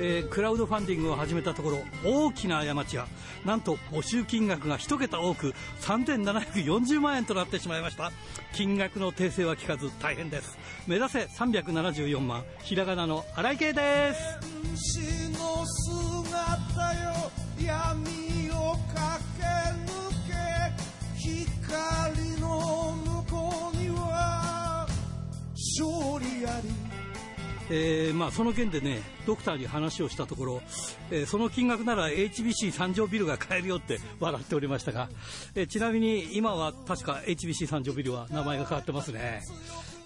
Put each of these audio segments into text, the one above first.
えークラウドファンディングを始めたところ大きな過ちがなんと募集金額が一桁多く3740万円となってしまいました。金額の訂正は聞かず大変です。目指せ374万。ひらがなの荒井圭です。えーまあ、その件でね、ドクターに話をしたところ、えーその金額なら HBC 三条ビルが買えるよって 笑っておりましたが、えーちなみに今は確か HBC 三条ビルは名前が変わってますね。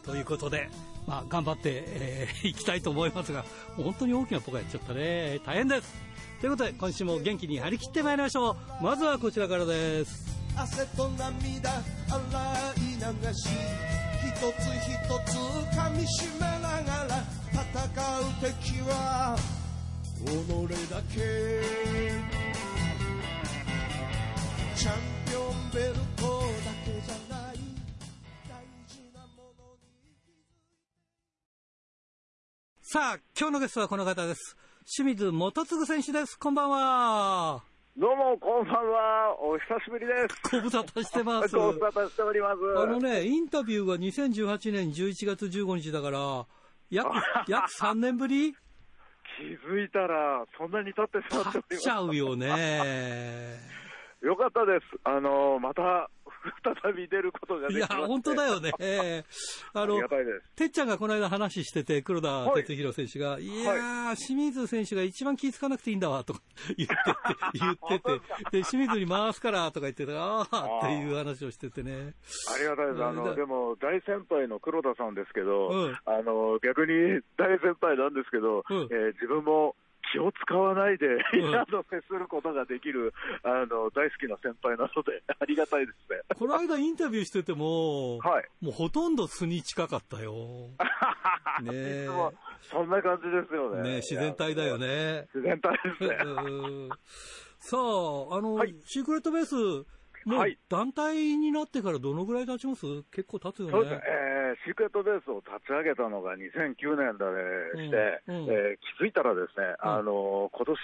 ということで、まあ、頑張って、えー いきたいと思いますが、本当に大きなポカやっちゃったね。大変です。ということで、今週も元気に張り切ってまいりましょう。まずはこちらからです。汗と涙洗い流しつ一つ噛みしめながら戦う敵は己だけチャンピオンベルトだけじゃない大事なものにさあ、今日のゲストはこの方です。清水元次選手です。こんばんは。どうも、こんばんは。お久しぶりです。ご無沙汰してます。ご無沙汰しております。あのね、インタビューが2018年11月15日だから、約、約3年ぶり？気づいたら、そんなに経ってしまっております。ちゃうよね。よかったです。あの、また、再び出ることがでいや、きまして本当だよね。あのありが、たいです。てっちゃんがこの間話してて、黒田哲弘選手が、い、やー、清水選手が一番気づかなくていいんだわ、とか 言ってて、言ってて、で、清水に回すから、とか言ってたあーっていう話をしててね。ありがたいです。あの、でも、大先輩の黒田さんですけど、うんあの、逆に大先輩なんですけど、うんえー自分も気を使わないで、うんあの、接することができる、あの、大好きな先輩なので、ありがたいですね。この間インタビューしてても、はい。もうほとんど素に近かったよ。ねそんな感じですよね。ね自然体だよね。自然体ですね。うんさあ、あの、はいシークレットベース、もうはい団体になってからどのぐらい経ちます？結構経つよそうですねね。、えーシークレットベースを立ち上げたのが2009年だでして、うん。うんえー気づいたらですね、うん。あの今年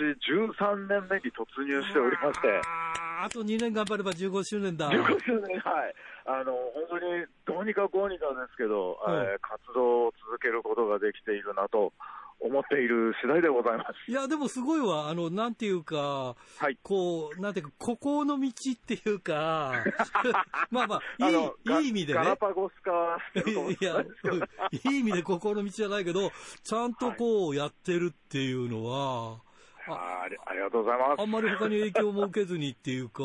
13年目に突入しておりまして、あと2年頑張れば15周年だ。15周年、はい、あの本当にどうにかこうにかですけど、うん。えー活動を続けることができているなと思っている次第でございます。いや、でもすごいわ。あの、なんていうか、はいこう、なんていうか、孤高の道っていうか、まあまあ、いい、いい意味でねガラ。パゴス化いやいいい意味で心の道じゃないけど、ちゃんとこうやってるっていうのは、あありありがとうございます。あんまり他に影響も受けずにっていうか、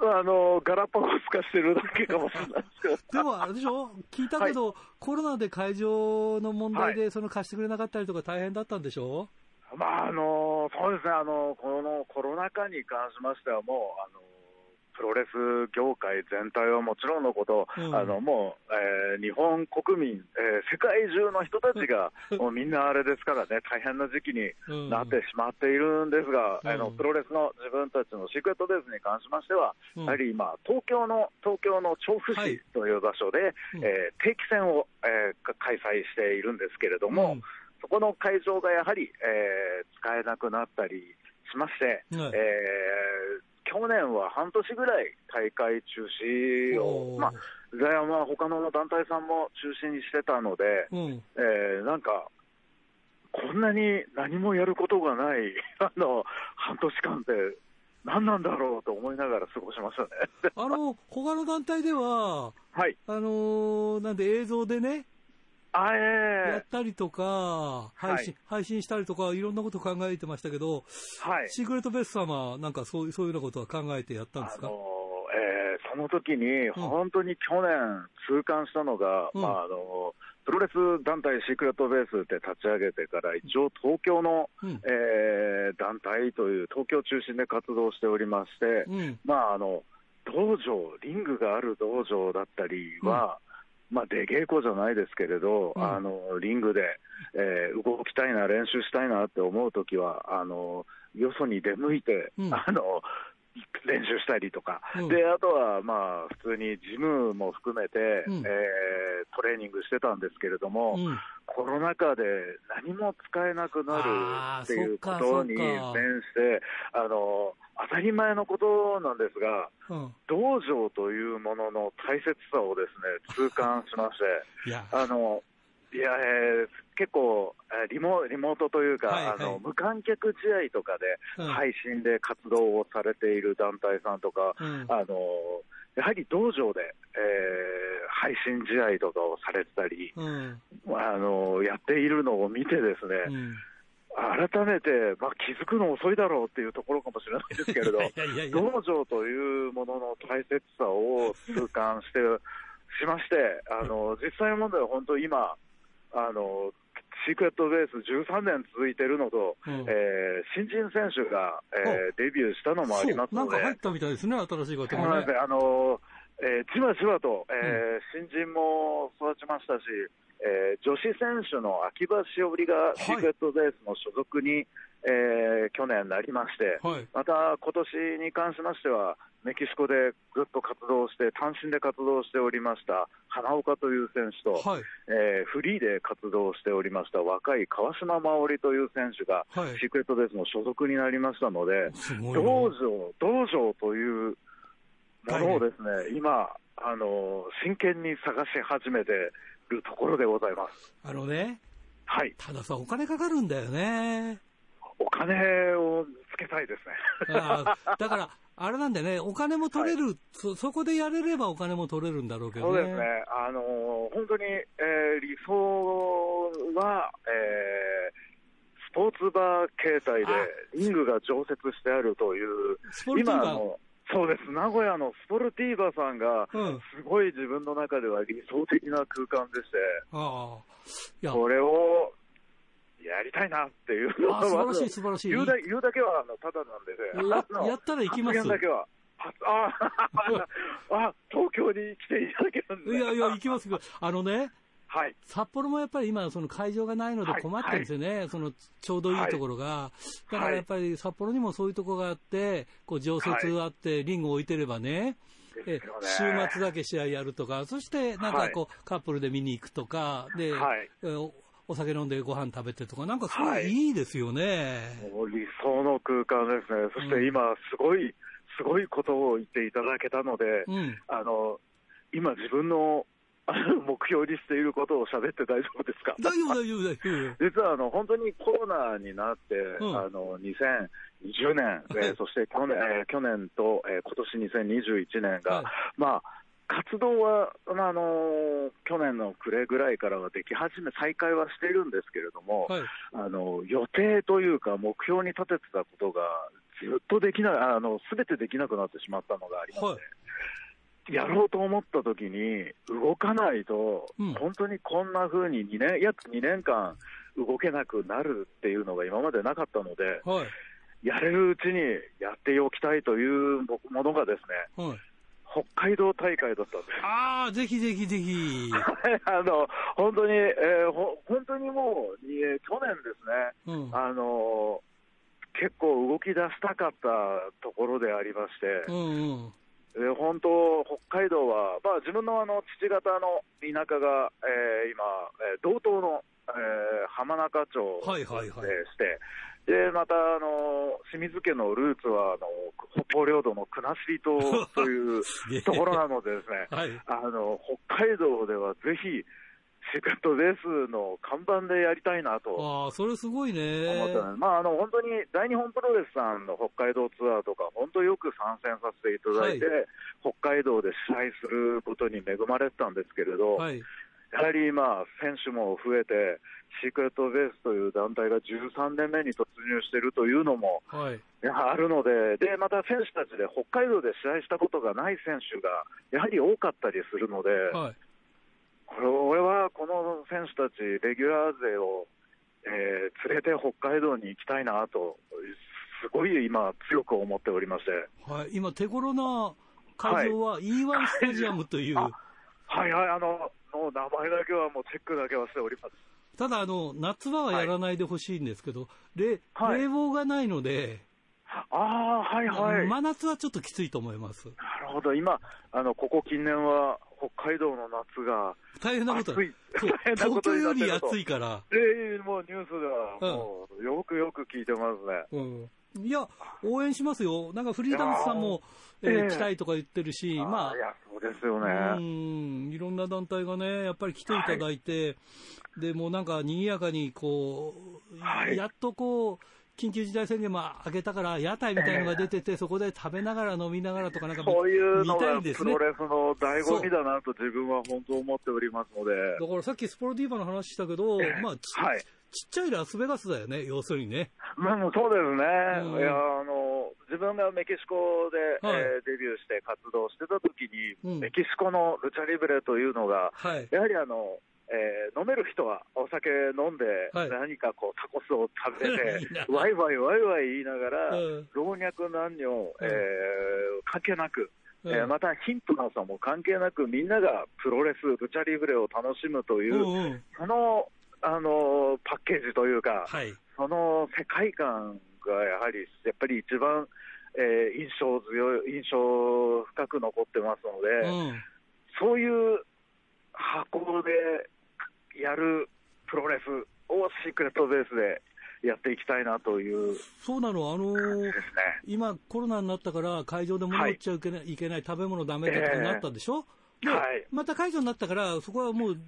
あのガラパゴス化してるだけかもしれないですけど。でもあれでしょ？聞いたけど、コロナで会場の問題でその貸してくれなかったりとか大変だったんでしょ？まああのそうですね。あの、このコロナ禍に関しましては、もうあのプロレス業界全体はもちろんのこと、うん。あのもう、えー日本国民、えー世界中の人たちが、もうみんなあれですからね、大変な時期にうん。なってしまっているんですが、うん。あのプロレスの自分たちのシークレットベースに関しましては、うん。やはり今、東京の東京の調布はい。市という場所で、うん。えー定期戦を、えーか開催しているんですけれども、うん。そこの会場がやはり、えー使えなくなったりしまして、はい。えー去年は半年ぐらい大会中止を、まあ、でまあ他の団体さんも中止にしてたので、うん。えーなんか、こんなに何もやることがない あの半年間って何なんだろうと思いながら過ごしましたね。あの、他の団体では、はい。あのーなんで映像でね、あやえ。ったりとか、配信、配信したりとか、いろんなこと考えてましたけど、ーはい。シークレットベースさんは、なんかそういう、そういうようなことは考えてやったんですか？あのえーその時に、本当に去年、痛感したのが、うん。まあ、あのプロレス団体シークレットベースって立ち上げてから、一応、東京の、うん。えー団体という、東京中心で活動しておりまして、うん。まあ、あの道場、リングがある道場だったりは、まあ、出稽古じゃないですけれど、うん。あのリングで、えー動きたいな、練習したいなって思うときはあの、よそに出向いて、うん。あの、練習したりとか、うん。であとはまあ普通にジムも含めて、うん。えートレーニングしてたんですけれども、うん。コロナ禍で何も使えなくなるっていうことに面して、あの当たり前のことなんですが、うん。道場というものの大切さをですね 痛感しまして。いや、あのいや、えー結構えーリモ、リモートというか、はいはいあの、無観客試合とかでうん配信で活動をされている団体さんとか、うんあのやはり道場で、えー配信試合とかをされてたり、うん。あのやっているのを見てですね、うん。改めて、まあ、気づくの遅いだろうっていうところかもしれないですけれど。道場というものの大切さを痛感して、しまして、あの実際問題は本当、今あの、シークレットベース13年続いてるのと、うんえー新人選手が、えーデビューしたのもありますので、なんか入ったみたいですね、新しいことがねそうなんです。ねあのえーじわじわと、えー新人も育ちましたし、えー女子選手の秋葉しおりがシークレットベースの所属に、えー去年なりまして、はい。また今年に関しましては、メキシコでずっと活動して、単身で活動しておりました花岡という選手と、はい。えーフリーで活動しておりました若い川島真織という選手が、はいシークレットベースの所属になりましたので、道な。場、道場というものをですね、今、あの真剣に探し始めているところでございます。あのね、はい、たださ、お金かかるんだよね。お金をつけたいですね。だから、あれなんだよね、お金も取れる、そ、そこでやれればお金も取れるんだろうけどね。そうですね、あの本当に、えー理想は、えースポーツバー形態であリングが常設してあるという、今あの、そうです、名古屋のスポルティーバさんが、うん。すごい自分の中では理想的な空間でして、ああ。いや、これをやりたいなっていうのあ素晴らしい、素晴らしい。言うだ言うだけはあのただなんでね、やったら行きますだけは、あああ東京に来ていただけるんで、いやいや、行きますけど、あのね、はい、札幌もやっぱり今、その会場がないのではい。困ってるんですよね、そのちょうどいいところが、だからやっぱり札幌にもそういうところがあって、こう常設あって、リングを置いてればね、え週末だけ試合やるとか、そしてなんかこう、カップルで見に行くとか、で、おお酒飲んでご飯食べてとか、なんかすごはい。いいいですよね。もう理想の空間ですね、そして今、すごい、すごいことを言っていただけたので、うん。あの今、自分のあ の目標にしていることを喋って大丈夫ですか？大丈夫、大丈夫、大丈夫。実はあの本当にコロナになって、ん。あの2020年、えーそして去年,、えー去年と、えー今年2021年が、はい。まあ、活動は、まああの去年の暮れぐらいからはでき始め、再開はしているんですけれども、はい。あの予定というか、目標に立ててたことが、ずっとできない、あのすべてできなくなってしまったのがありまして、はいやろうと思った時に、動かないと、うん本当にこんな風に2年、約2年間、動けなくなるっていうのが今までなかったので、はい。やれるうちにやっておきたいというものがですね、はい。北海道大会だったんです。ああ、ぜひぜひぜひ。あの本当に、えーほ本当にもう、えー去年ですね、うん。あの結構動き出したかったところでありまして、うんうん。えー本当、北海道は、まあ、自分のあの父方の田舎が、えー今、えー道東の、えー浜中町ではいはいはいして、でまたあの清水家のルーツはあの北方領土の国後島 というところなのでですね、はい。あの北海道ではぜひ、シークレットレースの看板でやりたいなと。ああ、それすごいね。思ってまあ、あの本当に大日本プロレスさんの北海道ツアーとか、本当よく参戦させていただいて、は北海道で試合することに恵まれてたんですけれど、はい。やはり今、選手も増えて、シークレットベースという団体が13年目に突入しているというのもはい。あるのでで、また選手たちで北海道で試合したことがない選手がやはり多かったりするので、はい。これ俺はこの選手たち、レギュラー勢を、えー連れて北海道に行きたいなと、すごい今、強く思っておりまして、はい。今、手頃な会場は E1 スタジアムという、あはいはい、あの、もう名前だけはもうチェックだけはしております。ただ、あの、夏場はやらないでほしいんですけど、れはい冷房がないので、ああ、はいはい。真夏はちょっときついと思います。なるほど。今、あの、ここ近年は、北海道の夏が、大変なこと大変なこと東京より暑いから。ええもうニュースでは、もう、よくよく聞いてますね。うん。いや、応援しますよ。なんかフリーダムスさんも、えーええ来たいとか言ってるし、まいや、そうですよあ、うね。ん、いろんな団体がね、やっぱり来ていただいて、で、もうなんか賑やかにこう、はいやっとこう、緊急事態宣言も明けたから、屋台みたいのが出てて、そこで食べながら飲みながらとかなんか見そういうのがプロ。レスの醍醐味だなと自分は本当思っておりますので。だからさっきスポロディーバの話したけど、まあ、ちはい。ちっちゃいラスベガスだよね、要するにね。まあ、そうですね、うんいやあの自分がメキシコで、はいえーデビューして活動してた時に、うんメキシコのルチャリブレというのが、はい。やはりあの、えー飲める人はお酒飲んで、はい。何かこうタコスを食べて いいな、ワイワイワイワイ言いながら、うん。老若男女、えー関係なく、うん。えーまた貧富の差も関係なく、みんながプロレス、ルチャリブレを楽しむという、うんうん。その、あのパッケージというか、はい。その世界観がやはり、やっぱり一番、えー印象強い、印象深く残ってますので、うん。そういう箱でやるプロレスをシークレットベースでやっていきたいなというでそうなの、あのー。今、コロナになったから、会場で物売っちゃいけない,、い、けない、食べ物ダメだとかになったでしょ、ではい。また解除になったから、そこはもう、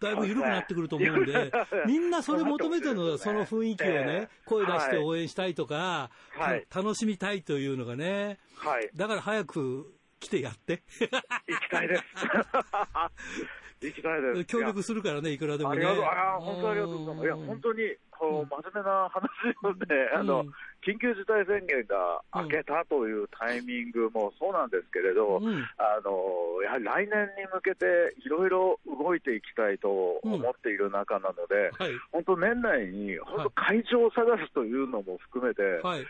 だいぶ緩くなってくると思うんでみんなそれ求めてるのよ、その雰囲気をね、声出してはい。応援したいとか、はい。た楽しみたいというのがね、はい、だから早く来てやって、行きたいです。行きたいです。協力するからね、いくらでもね。ありがとう、あー本当ありがとうございます。いや、本当に、こう、真面目な話をね、あの、うん緊急事態宣言が明けたというタイミングもそうなんですけれど、うんあの、やはり来年に向けていろいろ動いていきたいと思っている中なので、はい、本当年内に、本当会場を探すというのも含めて、はい。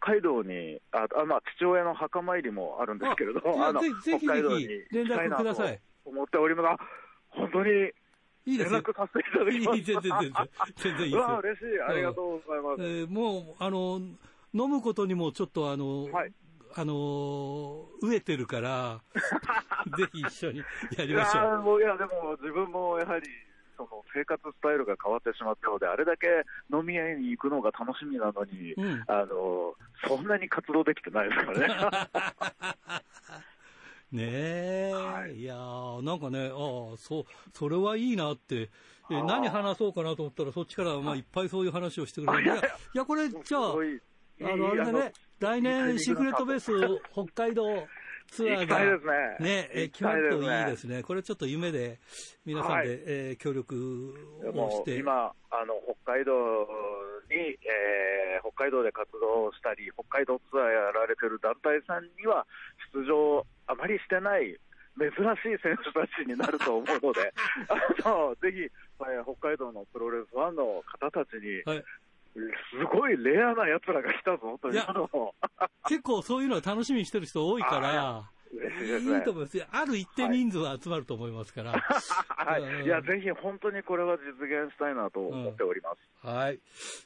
北海道に、あ、あまあ、父親の墓参りもあるんですけれど、ああの、ぜひぜひ北海道に連絡ください思っております。あ本当にいいですよ。連絡させていただきます。いい全然全然全然いいです うわ、よ。嬉しい。ありがとうございます。えーもう、あの、飲むことにもちょっとあの、はいあの、飢えてるから、ぜひ一緒にやりいやましょう。ーもういや、でも自分もやはり、その生活スタイルが変わってしまったので、あれだけ飲み屋に行くのが楽しみなのに、うん。あの、そんなに活動できてないですからね。ねえ、、はい。やーなんかね、ああ、そう、それはいいなって、え何話そうかなと思ったら、そっちから、まあ、い。っぱいそういう話をしてくれる。いや、いや、これ、じゃああの、あれだね、来年、シークレットベース北海道ツアーが、ね。決まるといいですね。これちょっと夢で、皆さんで、はいえー協力をもして。う今、あの北海道に、えー北海道で活動したり、北海道ツアーやられてる団体さんには、出場あまりしてない、珍しい選手たちになると思うので、あのぜひ、えー北海道のプロレスファンの方たちに、はいすごいレアな奴らが来たぞというのを、結構そういうのは楽しみにしてる人多いから、い。いいと思いますよ。ある一定人数は集まると思いますから。はうんい、いや、ぜひ本当にこれは実現したいなと思っております。はい。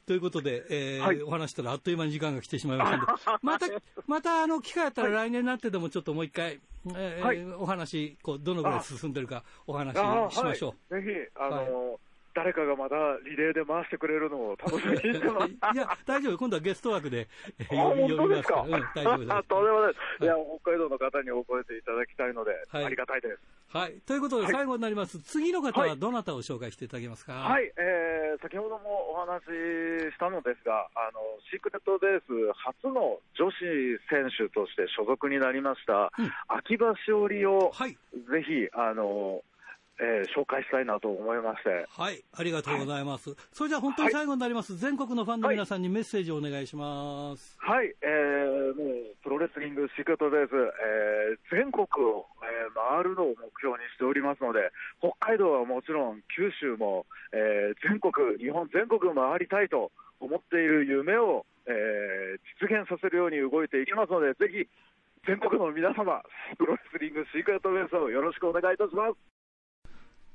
ということで、えーはいお話したらあっという間に時間が来てしまいましたので、また、また、あの、機会あったら来年になってでもちょっともう一回、えーはいお話、こう、どのぐらい進んでるかお話あーしましょう。はい、ぜひ、あの、誰かがまたリレーで回してくれるのを楽しみにしてます。いや、大丈夫。今度はゲスト枠で、えーあ呼び本当ですか、呼びますか？ら。うん、大丈夫です。とんでもないです。いや、北海道の方に覚えていただきたいので、はいありがたいです。はい。ということで、はい最後になります。次の方ははいどなたを紹介していただけますか？はい、えー、先ほどもお話ししたのですが、あの、シークレットベース初の女子選手として所属になりました、うん秋葉しおりを、はい。ぜひ、あの、えー紹介したいなと思いまして、はい。ありがとうございます。それじゃあ本当に最後になります。全国のファンの皆さんにメッセージをお願いします。はい、えー、もう、プロレスリングシークレットベース、えー、全国を、えー回るのを目標にしておりますので、北海道はもちろん、九州も、えー、全国、日本全国回りたいと思っている夢を、えー、実現させるように動いていきますので、ぜひ、全国の皆様、プロレスリングシークレットベースをよろしくお願いいたします。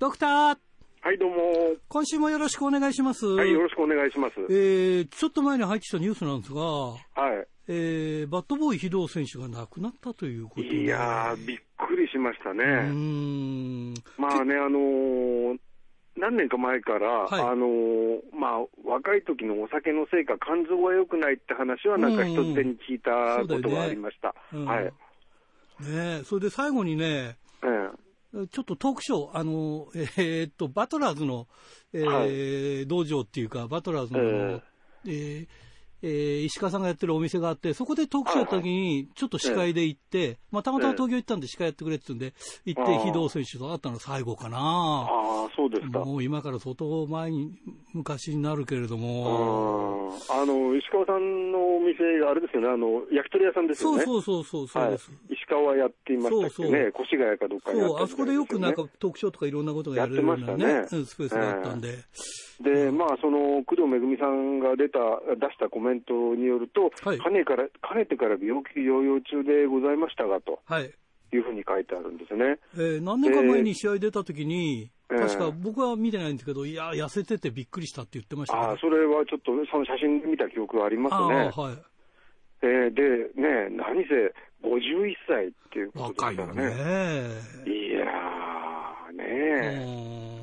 ドクターはい、どうも。今週もよろしくお願いします。はい、よろしくお願いします。えー、ちょっと前に入ってきたニュースなんですが、はい。えー、バットボーイ非道選手が亡くなったということで。いやー、びっくりしましたね。うーん。まあね、あのー何年か前から、はいあのーまあ、若い時のお酒のせいか、肝臓が良くないって話は、なんか一つ手に聞いたことがありました。うんはい。ねえそれで最後にね、ええちょっとトークショー、あの、えーっと、バトラーズの、えーは道場っていうか、バトラーズの、ええーえー石川さんがやってるお店があって、そこでトークショーやった時に、ちょっと司会で行って、まあ、たまたま東京行ったんで司会やってくれって言うんで、行って、非道選手と会ったの最後かな。ああ、そうですか。もう今から相当前に、昔になるけれどうも。んあの、石川さんのお店があれですよね、あの、焼き鳥屋さんですよね。そうそうそうそう、そうです。はい、石川やっていましたっけね、そうそう越谷かどっかにやってそう、あそこでよくなんかトークショーとかいろんなことがやれるようなね、ねうんスペースがあったんで。で、まあ、その工藤めぐみさんが出た出したコメントによると、はいかねからかねてから病気療養中でございましたがとはい。いうふうに書いてあるんですね。えー何年か前に試合出た時に、えー確か僕は見てないんですけど、いや、痩せててびっくりしたって言ってましたああね。それはちょっとその写真で見た記憶がありますね。あはい。えーで、ね、何せ51歳っていうことですからね。ね。いやー、うねん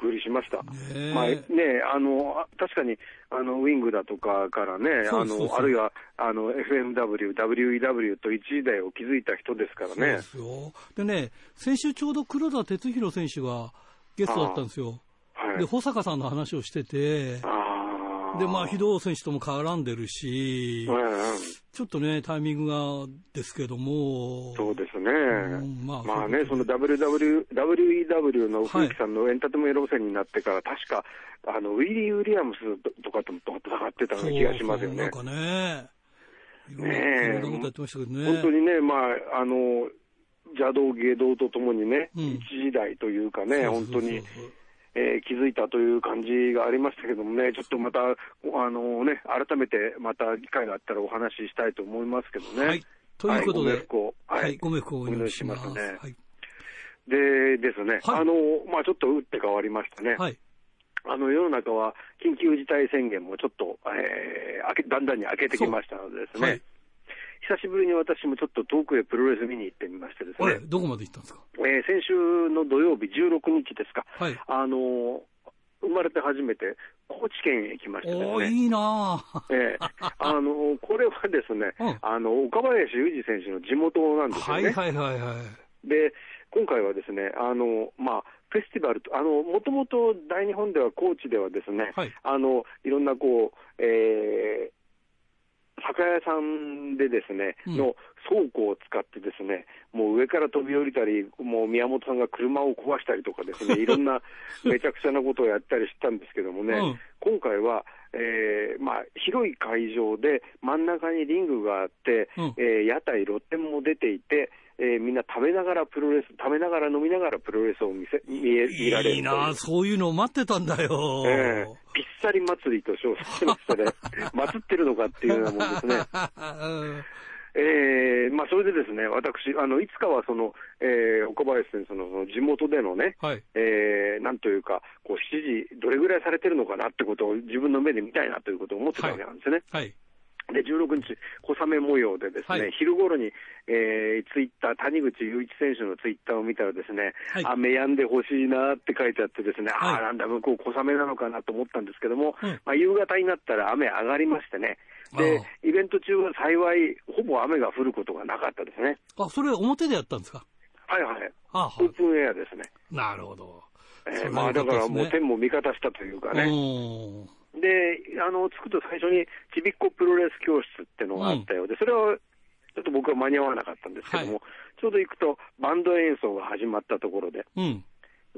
びっくりしました。ねまあね、あのあ確かにあのウィングだとかからね、あそうそうそうのあるいはあの FMW、WEW と一時代を築いた人ですからねそうで。すよ。でね、先週ちょうど黒田哲弘選手がゲストだったんですよ。はいで、保坂さんの話をしてて、あーで、まあ、非道選手とも絡んでるし、うんうん。ちょっとね、タイミングがですけども、そうですね。んまあまあね、そそうの WW WEW のはい冬木さんのエンターテインメント路線になってから、確か、あの、ウィリー・ウィリアムスとかとも戦ってたような気がしますよね。そうそうなん。かね、いろんなねえ。いろんなことやってましたけどね。本当にね、まあ、あの、邪道、芸道とともにね、うん。一時代というかね、そうそうそう。本当に、えー気づいたという感じがありましたけどもね、ちょっとまた、あのね、改めてまた機会があったらお話ししたいと思いますけどね。はい。ということで、はいご冥福をお祈りします。ねはい。でですね、はいあの、まあちょっと打って変わりましたね。はい。あの、世の中は緊急事態宣言もちょっと、えーだんだんに明けてきましたのでですね、はい。久しぶりに私もちょっと遠くへプロレス見に行ってみましてですねどこまで行ったんですか？えー先週の土曜日16日ですか、はい。あの生まれて初めて高知県へ行きましてですおいいなぁ。えーあのこれはですね、うんあの岡林裕二選手の地元なんですよね。はいはいはいはい。で、今回はですね、あの、まあ、フェスティバルと、あの、もともと大日本では高知ではですね、はいあの、いろんなこう、えー酒屋さんでですね、うん。の倉庫を使ってですね、もう上から飛び降りたり、もう宮本さんが車を壊したりとかですね、いろんなめちゃくちゃなことをやったりしたんですけどもね、うん。今回は、えーまあ、広い会場で真ん中にリングがあって、うん。えー屋台、露店も出ていて、えーみんな食べながらプロレス、食べながら飲みながらプロレスを見せ見え見られるといいなぁ、そういうのを待ってたんだよ。ええぴっさり祭りと称されてましたね。祭ってるのかっていうようなもんですね。うんえーまあ、それでですね、私、あのいつかはその、えー岡林先生のその地元でのね、はい。えーなんというか、こう指示、どれぐらいされてるのかなってことを自分の目で見たいなということを思ってたわけなんですね。はい。で、16日、小雨模様でですね、はい昼頃に、えーツイッター、谷口雄一選手のツイッターを見たらですね、はい雨止んでほしいなって書いてあってですね、あはいあ、なんだ、向こう小雨なのかなと思ったんですけども、うんまあ、夕方になったら雨上がりましてね、であ、イベント中は幸い、ほぼ雨が降ることがなかったですね。あ、それ表でやったんですか？はいはい。オープンエアですね。なるほど。えーまあだからもう天も味方したというかね。うんで、あの、着くと最初にちびっこプロレス教室ってのがあったよ。うで、それはちょっと僕は間に合わなかったんですけども、はい。ちょうど行くとバンド演奏が始まったところで、うん。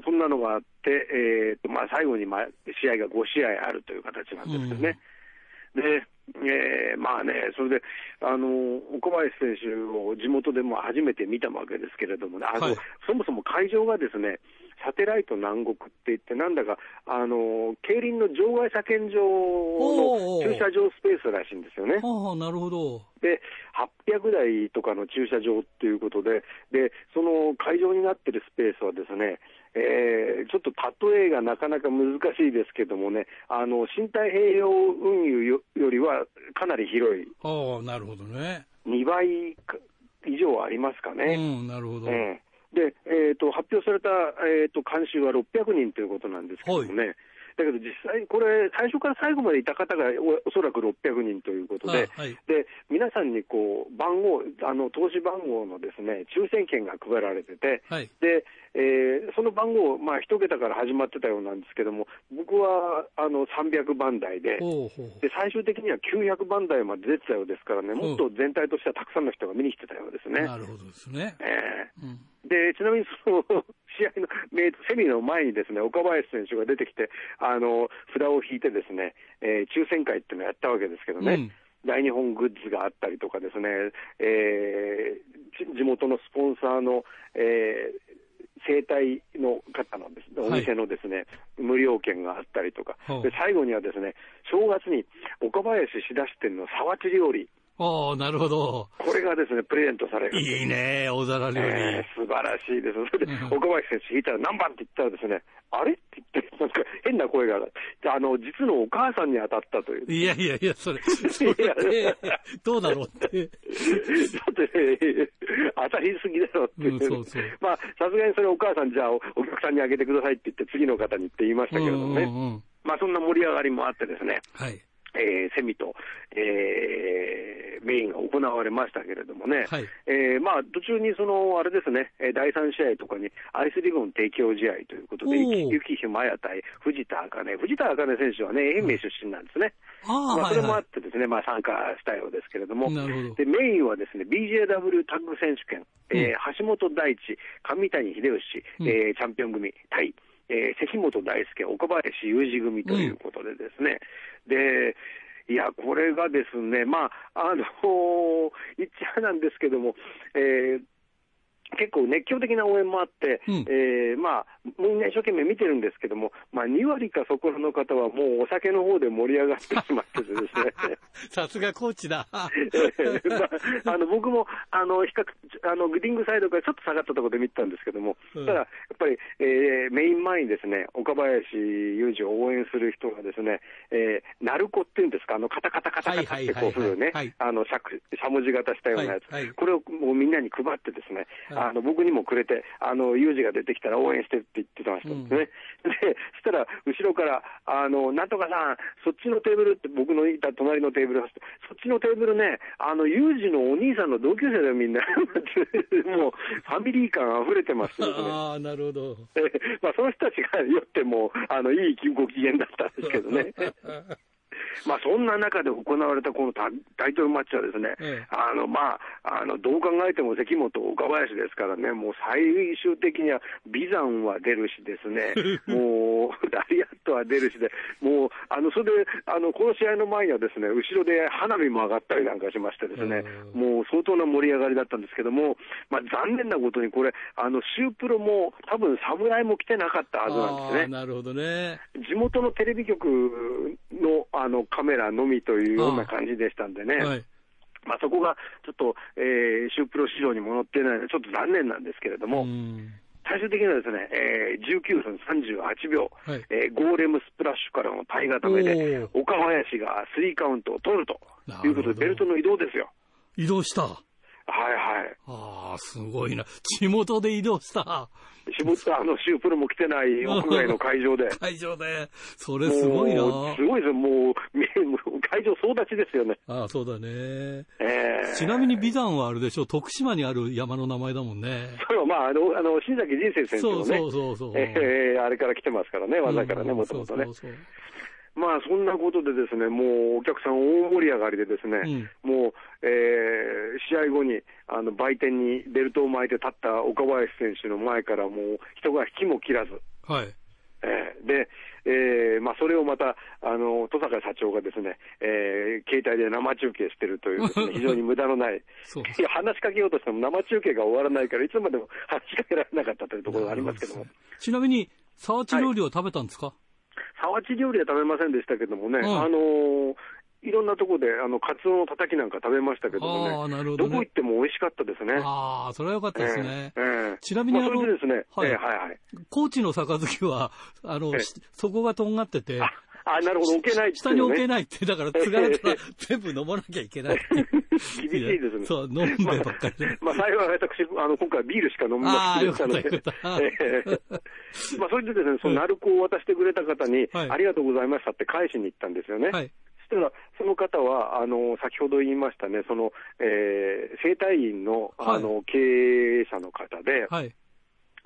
そんなのがあって、えーとまあ、最後に、まあ、試合が5試合あるという形なんですよね。で、えーまあね、それで、あの、岡林選手を地元でも初めて見たわけですけれどもね、あのはい。そもそも会場がですね、サテライト南国って言って、なんだか、あの、競輪の場外車検場の駐車場スペースらしいんですよね。はあ、なるほど。で、800台とかの駐車場っていうことで、で、その会場になってるスペースはですね、えー、ちょっと例えがなかなか難しいですけどもね、あの、新太平洋運輸よりはかなり広い。ああ、なるほどね。2倍以上ありますかね。うん、なるほど。えー、で、えっ、ー、と、発表された、えっ、ー、と、監修は600人ということなんですけどもね、はい。だけど実際、これ、最初から最後までいた方がおそらく600人ということで、はい、で皆さんにこう番号あの、投資番号のですね抽選券が配られてて、はい、でえー、その番号、まあ、1桁から始まってたようなんですけども、僕はあの300番台でで、最終的には900番台まで出てたようですからね、もっと全体としてはたくさんの人が見に来てたようですね。なるほどですね、えー、うん、でちなみにその 試合のセミの前にですね岡林選手が出てきて、あの札を引いて、ですね、えー、抽選会っていうのをやったわけですけどね。うん。大日本グッズがあったりとかですね、えー、地元のスポンサーの、えー、生態の方のです、ね、お店のですね、はい、無料券があったりとか、で最後にはですね正月に岡林仕出し店の沢地料理。ああ、なるほど。これがですね、プレゼントされる。いいね、大皿料理。えー、素晴らしいです。それで、岡林選手引いたら何番って言ったらですね、あれって言って、なんか変な声が、あの、実のお母さんに当たったという。いやいやいや、それ、それどうだろうって。だってね、当たりすぎだろって、うん、そうそう。まあ、さすがにそれお母さんじゃあお客さんにあげてくださいって言って次の方にって言いましたけれどもね。うんうんうん、まあ、そんな盛り上がりもあってですね。はい。えー、セミと、えー、メインが行われましたけれどもね、はい、えー、まあ、途中にその、あれですね、第3試合とかにアイスリボン提供試合ということで、雪ひまや対藤田茜、藤田茜選手はね、愛媛出身なんですね。うん、まあ、それもあってですね、まあ、参加したようですけれども、でメインはですね、BJW タッグ選手権、えー、橋本大地、上谷秀吉、うん、えー、チャンピオン組対、えー、関本大輔、岡林雄二組ということでですね、うん、で、いや、これがですね、まあ、あの、言っちゃなんですけども、えー、結構熱狂的な応援もあって、うん、えー、まあ、みんな一生懸命見てるんですけども、まあ、2割かそこらの方はもうお酒の方で盛り上がってしまってですね。さすがコーチだ。まあ、あの僕もあの比較あのグディングサイドからちょっと下がったところで見てたんですけども、うん、ただやっぱり、えー、メイン前にですね岡林雄二を応援する人がですね、えー、鳴子っていうんですか、あのカタカタカタカタってこういうね、あのしゃしゃもじ型したようなやつ、はいはい、これをもうみんなに配ってですね、はい、あの僕にもくれて、あの雄二が出てきたら応援してって言ってましたんですね。うん、で、そしたら後ろから、あのなんとかさん、そっちのテーブルって、僕のいた隣のテーブル、そっちのテーブルね、あの雄二のお兄さんの同級生だよ、みんな。もうファミリー感あふれてますよね。あなるほど。まあ、その人たちがよっても、あのいいご機嫌だったんですけどね。まあ、そんな中で行われたこのタイトルマッチはですね、ええ、あのまあ、あのどう考えても関本、岡林ですからね、もう最終的にはビザンは出るしですね、もうダリアットは出るしで、もうあのそれであのこの試合の前にはですね後ろで花火も上がったりなんかしましてですね、もう相当な盛り上がりだったんですけども、まあ、残念なことにこれ、あのシュープロも多分侍も来てなかったはずなんですね。なるほどね。地元のテレビ局のあのカメラのみというような感じでしたんでね。はいまあ、そこがちょっと、えー、シュープロ市場にも載ってないので、ちょっと残念なんですけれども、最終的にはですね、えー、19分38秒、はい、えー、ゴーレムスプラッシュからの体固めで、岡林がスリーカウントを取るということで、ベルトの移動ですよ。移動した。はいはい。ああ、すごいな。地元で移動した。絞ったあのシュープロも来てない屋外の会場で。会場で。それすごいな。すごいですよ。もう、会場総立ちですよね。ああ、そうだね。えー、ちなみに美山はあるでしょ、徳島にある山の名前だもんね。それはまあ、あの、あの新崎人生先生のね。そうそうそうえー、あれから来てますからね、技からね、もともとね。そうそうそうまあそんなことでですね、もうお客さん大盛り上がりでですね、うん、もう、えー、試合後にあの売店にベルトを巻いて立った岡林選手の前からもう人が引きも切らず、はい、えー、で、えーまあ、それをまた、あの戸坂社長がですね、えー、携帯で生中継してるというです、ね、非常に無駄のない、いや話しかけようとしても生中継が終わらないから、いつまでも話しかけられなかったというところがありますけども。ちなみに、沢地料理は食べたんですか、はい沢地料理は食べませんでしたけどもね、うん、あのー、いろんなところで、あの、カツオのたたきなんか食べましたけどもね、どねどこ行っても美味しかったですね。ああ、それはよかったですね。えー、えー、ちなみにあの、まあ、ですね、はい、えー、はいはい。高知の杯は、あの、そこがとんがってて、あ、なるほど、置けないね、下に置けないって、だから、継がれたら全部飲まなきゃいけない。厳しいですね。そう、飲んでばっかりで。まあ、幸い私、あの、今回ビールしか飲みませんでしたので。まあ、それでですね、そのナルコを渡してくれた方に、ありがとうございましたって返しに行ったんですよね。はい。そしたら、その方は、あの、先ほど言いましたね、その、えー、生体院の、あの、経営者の方で、はい。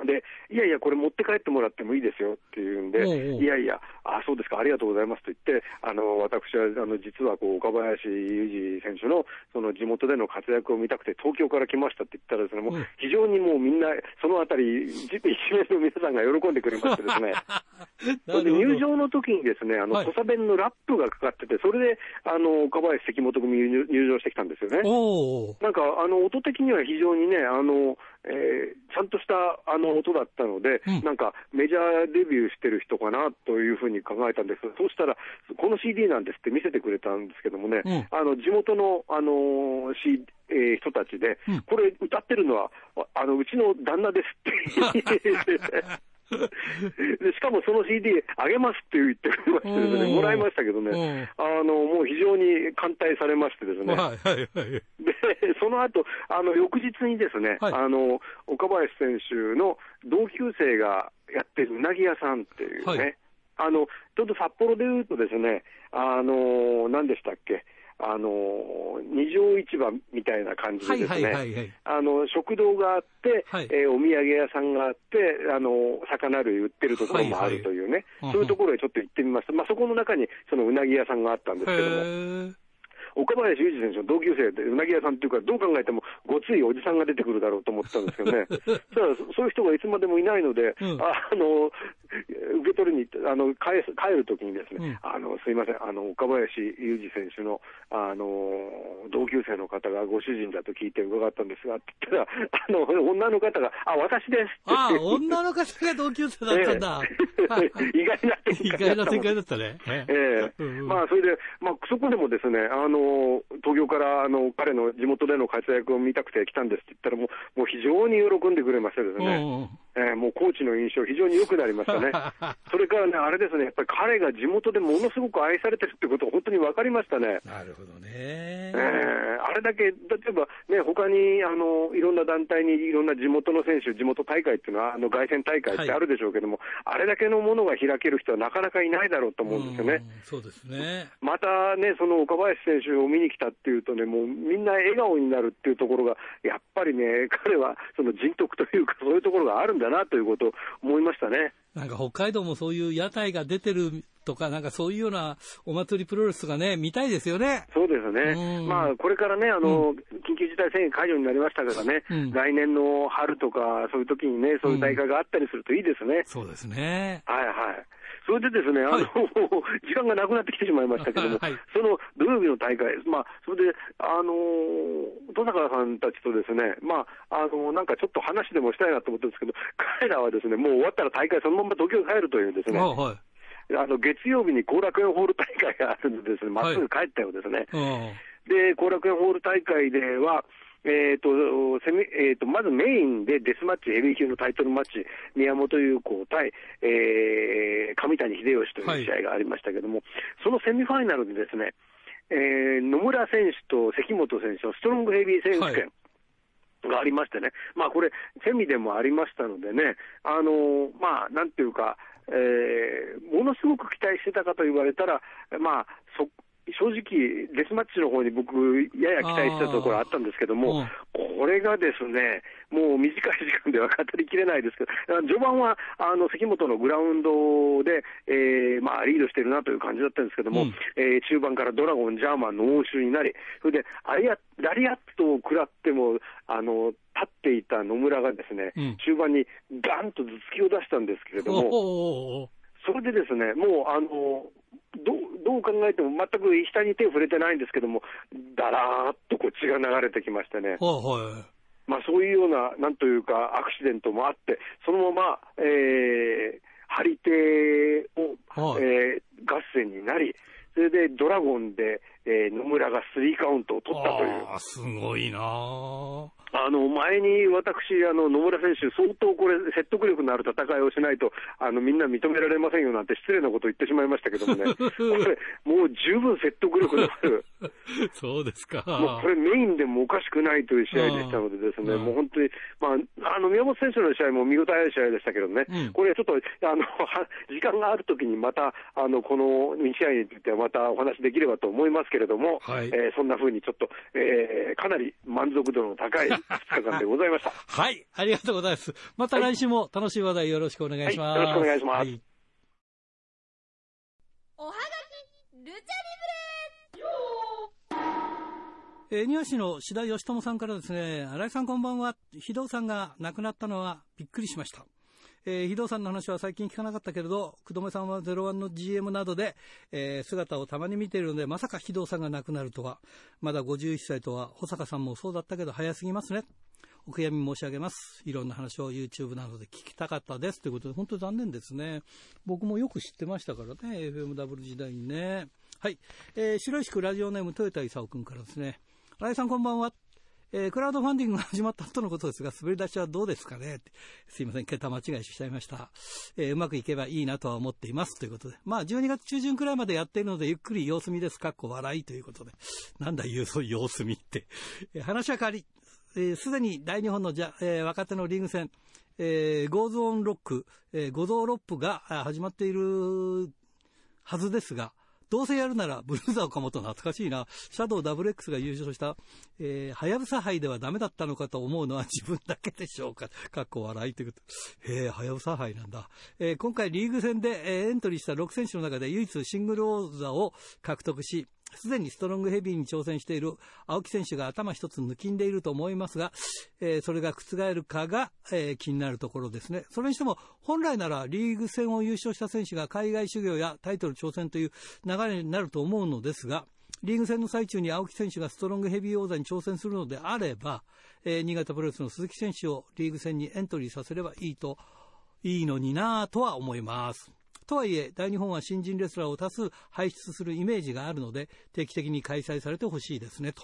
で、いやいや、これ持って帰ってもらってもいいですよっていうんで、おうおういやいや、あそうですか、ありがとうございますと言って、あの私はあの実はこう岡林裕二選手のその地元での活躍を見たくて、東京から来ましたって言ったらですね、もう非常にもうみんな、そのあたり、一面の皆さんが喜んでくれましてですね、それで入場の時にですね、あの土佐弁のラップがかかってて、それであの岡林関本組入場してきたんですよね。なんかあの音的には非常にね、あのえー、ちゃんとしたあの音だったので、うん、なんかメジャーデビューしてる人かなというふうに考えたんですけど、そうしたら、この CD なんですって見せてくれたんですけどもね、うん、あの地元の、あの C えー、人たちで、うん、これ歌ってるのは、あのうちの旦那ですって でしかもその CD あげますって言ってくれましてですね、もらいましたけどね、あのもう非常に歓待されましてですね、はいはいはい、でその後あの翌日にですね、はい、あの岡林選手の同級生がやってるうなぎ屋さんっていうね、はい、あのちょっと札幌でいうとですね、あの何でしたっけ、あの二条市場みたいな感じでですね、あの食堂があって、はい、えー、お土産屋さんがあって、あの魚類売ってるところもあるというね、はいはい、そういうところへちょっと行ってみました、まあ、そこの中にそのうなぎ屋さんがあったんですけども。岡林裕二選手の同級生で、うなぎ屋さんっていうか、どう考えてもごついおじさんが出てくるだろうと思ってたんですけどね、ただそういう人がいつまでもいないので、うん、あの受け取りにあの帰帰るときにですね、うん、あのすいません、あの岡林裕二選手のあの同級生の方がご主人だと聞いて伺ったんですがって言ったら、あの女の方が、あ、私ですああ、女の方が同級生だったんだ。意外な展開意外な展開だったね。ええ。ーまあ、それで、まあ、そこでもですね、あの東京からあの彼の地元での活躍を見たくて来たんですって言ったら、もうもう非常に喜んでくれましたですね。えー、もうコーチの印象、非常に良くなりましたね。それからね、あれですね、やっぱり彼が地元でものすごく愛されてるってこと、本当に分かりましたね。なるほどね。えー、あれだけ、例えばね、他にあのいろんな団体にいろんな地元の選手、地元大会っていうのは、あの凱旋大会ってあるでしょうけども、はい、あれだけのものが開ける人はなかなかいないだろうと思うんですよね。そうですね。またね、その岡林選手を見に来たっていうとね、もうみんな笑顔になるっていうところが、やっぱりね、彼はその人徳というか、そういうところがあるんだなということを思いましたね。なんか北海道もそういう屋台が出てるとか、なんかそういうようなお祭りプロレスがね、見たいですよね。そうですね。まあ、これからね、あの、うん、緊急事態宣言解除になりましたからね、うん、来年の春とか、そういう時にね、そういう大会があったりするといいですね。そうですね。はいはい。それでですね、あの、はい、時間がなくなってきてしまいましたけども、はい、その土曜日の大会、まあ、それで、あの戸坂さんたちとですね、まあ、あのなんかちょっと話でもしたいなと思ってるんですけど、彼らはですね、もう終わったら大会そのまま東京に帰るというですね、はいあの月曜日に後楽園ホール大会があるんでですね、まっすぐ帰ったようですね。で、後楽園ホール大会では、えーとセミえーと、まずメインでデスマッチ、ヘビー級のタイトルマッチ、宮本優子対、えー、上谷秀吉という試合がありましたけれども、はい、そのセミファイナルでですね、えー、野村選手と関本選手のストロングヘビー選手権、がありましてね、まあこれ、セミでもありましたのでね、あのまあ、なんていうか、えー、ものすごく期待してたかと言われたら、まあ、そ正直、デスマッチの方に僕、やや期待してたところあったんですけども、これがですね、もう短い時間では語りきれないですけど、序盤はあの関本のグラウンドで、えーまあ、リードしてるなという感じだったんですけども、うん、えー、中盤からドラゴン、ジャーマンの応酬になり、それでアリアラリアットを食らっても、あの立っていた野村がですね、うん、中盤にガンと頭突きを出したんですけれども、それでですね、もう、あの、どどう考えても全く下に手を触れてないんですけども、だらーっとこう血が流れてきましてね。はいはいまあ、そういうような、なんというか、アクシデントもあって、そのまま、えー、張り手を、はい、えー、合戦になり、それでドラゴンで、えー、野村がスリーカウントを取ったという。あすごいなあの前に私、あの野村選手、相当これ、説得力のある戦いをしないと、あのみんな認められませんよなんて失礼なことを言ってしまいましたけどもね、これ、もう十分説得力のある、そうですか。もうこれ、メインでもおかしくないという試合でしたので、ですねもう本当に、まあ、あの宮本選手の試合も見応えある試合でしたけどね、うん、これ、ちょっとあの時間があるときに、またあのこの2試合についてはまたお話できればと思いますけれども、はい、えー、そんなふうにちょっと、えー、かなり満足度の高い2日間でございました。はい、ありがとうございます。また来週も楽しい話題よろしくお願いします。はい、よろしくお願いします。はい、おはがき、ルチャリブレえー、庭師の志田義友さんからですね、新井さんこんばんは。非道さんが亡くなったのはびっくりしました。えー、非道さんの話は最近聞かなかったけれど、久留米さんは01の GM などで、えー、姿をたまに見ているので、まさか非道さんが亡くなるとは、まだ51歳とは、保坂さんもそうだったけど早すぎますね。お悔やみ申し上げます。いろんな話を YouTube などで聞きたかったです。ということで、本当に残念ですね。僕もよく知ってましたからね、FMW 時代にね。はい。えー、白石区ラジオネーム豊田勲君からですね。新井さんこんばんは。えー、クラウドファンディングが始まったとのことですが、滑り出しはどうですかねすいません、桁間違いしちゃいました。えー、うまくいけばいいなとは思っています。ということで。まあ、12月中旬くらいまでやっているので、ゆっくり様子見です。かっこ笑いということで。なんだ、そう様子見って。えー、話は変わり、す、えー、で、に大日本のじゃ、えー、若手のリーグ戦、えー、ゴーズオンロック、えー、五臓ロップが始まっているはずですが、どうせやるなら、ブルーザー岡本懐かしいな。シャドウ WX が優勝した、えー、はやぶさ杯ではダメだったのかと思うのは 自分だけでしょうか。かっこ笑いということ。へえ、はやぶさ杯なんだ。えー、今回リーグ戦で、えー、エントリーした6選手の中で唯一シングル王座を獲得し、すでにストロングヘビーに挑戦している青木選手が頭一つ抜きんでいると思いますが、えー、それが覆るかが、えー、気になるところですね。それにしても、本来ならリーグ戦を優勝した選手が海外修行やタイトル挑戦という流れになると思うのですが、リーグ戦の最中に青木選手がストロングヘビー王座に挑戦するのであれば、えー、新潟プロレスの鈴木選手をリーグ戦にエントリーさせればいいと、いいのになぁとは思います。とはいえ、大日本は新人レスラーを多数輩出するイメージがあるので、定期的に開催されてほしいですね、と。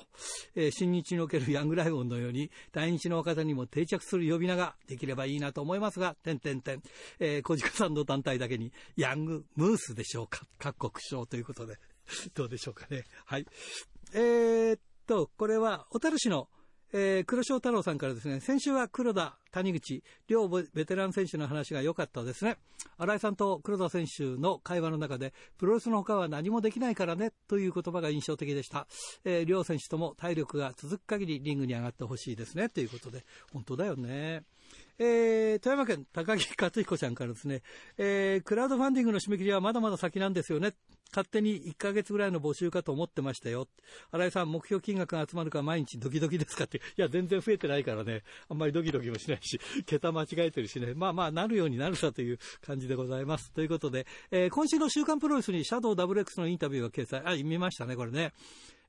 えー、新日におけるヤングライオンのように、大日の若手にも定着する呼び名ができればいいなと思いますが、点々点。えー、小鹿さんの団体だけに、ヤングムースでしょうか。各国賞ということで。どうでしょうかね。はい。えー、っと、これは、小樽市のえー、黒潮太郎さんからですね、先週は黒田、谷口、両ベテラン選手の話が良かったですね。新井さんと黒田選手の会話の中で、プロレスの他は何もできないからね、という言葉が印象的でした。えー、両選手とも体力が続く限りリングに上がってほしいですね、ということで、本当だよね。えー、富山県高木克彦ちゃんからですね、えー、クラウドファンディングの締め切りはまだまだ先なんですよね。勝手に1ヶ月ぐらいの募集かと思ってましたよ。新井さん、目標金額が集まるか毎日ドキドキですかって。いや、全然増えてないからね。あんまりドキドキもしないし、桁間違えてるしね。まあまあ、なるようになるさという感じでございます。ということで、えー、今週の週刊プロレスにシャドウ WX のインタビューが掲載、あ、見ましたね、これね。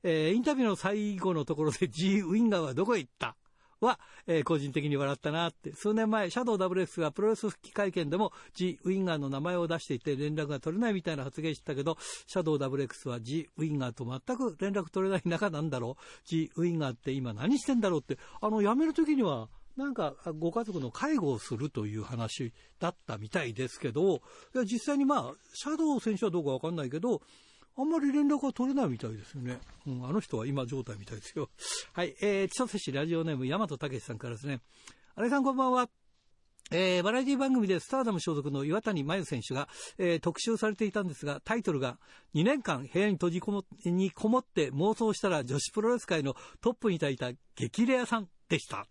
えー、インタビューの最後のところで G ウィンガーはどこへ行ったは、えー、個人的に笑ったなって。数年前、シャドウ WX がプロレス復帰会見でも G ウィンガーの名前を出していて連絡が取れないみたいな発言してたけど、シャドウ WX は G ウィンガーと全く連絡取れない中なんだろう。G ウィンガーって今何してんだろうって、あの、辞める時には、なんかご家族の介護をするという話だったみたいですけど、実際にまあ、シャドウ選手はどうかわかんないけど、あんまり連絡が取れないみたいですよね。うん、あの人は今状態みたいですよ。はい、えー、千歳市ラジオネーム、大和武さんからですね。新井さんこんばんは。えー、バラエティ番組でスターダム所属の岩谷真由選手が、えー、特集されていたんですが、タイトルが2年間部屋に閉じこもにこもって妄想したら女子プロレス界のトップに立いた激レアさんでした。